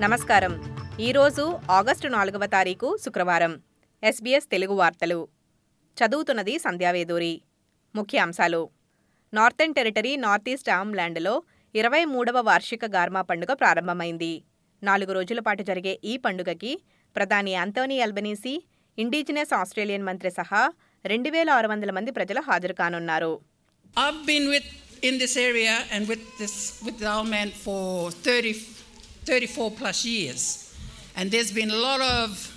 నమస్కారం. ఈరోజు ఆగస్టు నాలుగవ తారీఖు శుక్రవారం. ఎస్బీఎస్ తెలుగు వార్తలు. చదువుతున్నది సంధ్యావేదూరి ముఖ్య అంశాలు నార్థెన్ టెరిటరీ నార్త్ ఈస్ట్ ల్యాండ్లో ఇరవై మూడవ వార్షిక గార్మా పండుగ ప్రారంభమైంది. నాలుగు రోజుల పాటు జరిగే ఈ పండుగకి ప్రధాని అంతోనీ అల్బనీసీ ఇండిజినస్ ఆస్ట్రేలియన్ మంత్రి సహా రెండు వేల ఆరు వందల మంది ప్రజలు హాజరు కానున్నారు. I've been with in this area and with this with our man for 30, 34 plus years, and there's been a lot of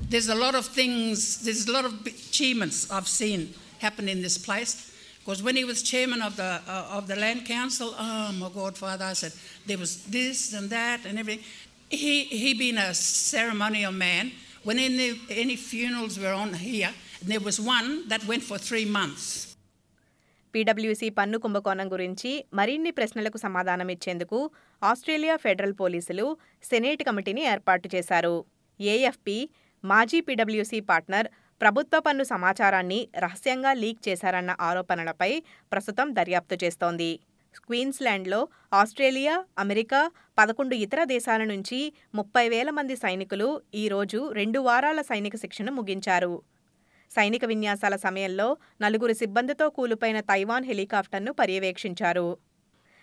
there's a lot of things there's a lot of achievements I've seen happen in this place. Because when he was chairman of the uh, of the land council, oh my God, Father, I said there was this and that and everything. He he been a ceremonial man. When any any funerals were on here, and there was one that went for three months. పీడబ్ల్యూసీ పన్ను కుంభకోణం గురించి మరిన్ని ప్రశ్నలకు సమాధానం ఇచ్చేందుకు Australia federal పోలీసులు senate కమిటీని ఏర్పాటు చేశారు. ఏఎఫ్పి మాజీ పీడబ్ల్యూసీ పార్ట్నర్ ప్రభుత్వ పన్ను సమాచారాన్ని రహస్యంగా లీక్ చేశారన్న ఆరోపణలపై ప్రస్తుతం దర్యాప్తు చేస్తోంది. క్వీన్స్లాండ్లో ఆస్ట్రేలియా అమెరికా పదకొండు ఇతర దేశాల నుంచి ముప్పై వేల మంది సైనికులు ఈరోజు రెండు వారాల సైనిక శిక్షణ ముగించారు. సైనిక విన్యాసాల సమయంలో నలుగురు సిబ్బందితో కూలిపోయిన తైవాన్ హెలికాప్టర్ను పర్యవేక్షించారు.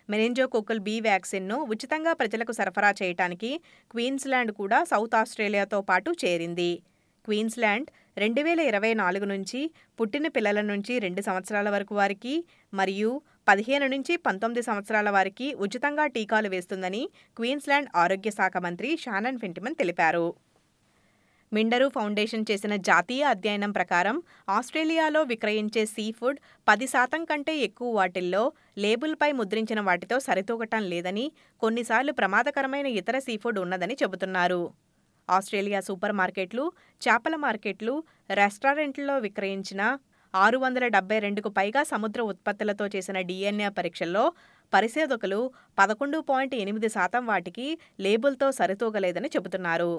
మెనింజోకోకల్ బి వ్యాక్సిన్ను ఉచితంగా ప్రజలకు సరఫరా చేయడానికి క్వీన్స్లాండ్ కూడా సౌత్ ఆస్ట్రేలియాతో పాటు చేరింది. క్వీన్స్లాండ్ రెండు వేల ఇరవై నాలుగు నుంచి పుట్టిన పిల్లల నుంచి రెండు సంవత్సరాల వరకు వారికి మరియు పదిహేను నుంచి పంతొమ్మిది సంవత్సరాల వారికి ఉచితంగా టీకాలు వేస్తుందని క్వీన్స్లాండ్ ఆరోగ్య శాఖ మంత్రి షానన్ ఫెంటిమన్ తెలిపారు. మిండరు ఫౌండేషన్ చేసిన జాతీయ అధ్యయనం ప్రకారం ఆస్ట్రేలియాలో విక్రయించే సీ ఫుడ్ పది శాతం కంటే ఎక్కువ వాటిల్లో లేబుల్పై ముద్రించిన వాటితో సరితూగటం లేదని కొన్నిసార్లు ప్రమాదకరమైన ఇతర సీ ఫుడ్ ఉన్నదని చెబుతున్నారు. ఆస్ట్రేలియా సూపర్ మార్కెట్లు చేపల మార్కెట్లు రెస్టారెంట్లలో విక్రయించిన ఆరు వందల డెబ్బై రెండుకు పైగా సముద్ర ఉత్పత్తులతో చేసిన డిఎన్ఏ పరీక్షల్లో పరిశోధకులు పదకొండు పాయింట్ ఎనిమిది శాతం వాటికి లేబుల్తో సరితూగలేదని చెబుతున్నారు.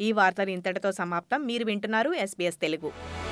ఈ వార్తలు ఇంతటితో సమాప్తం. మీరు వింటున్నారు ఎస్బీఎస్ తెలుగు.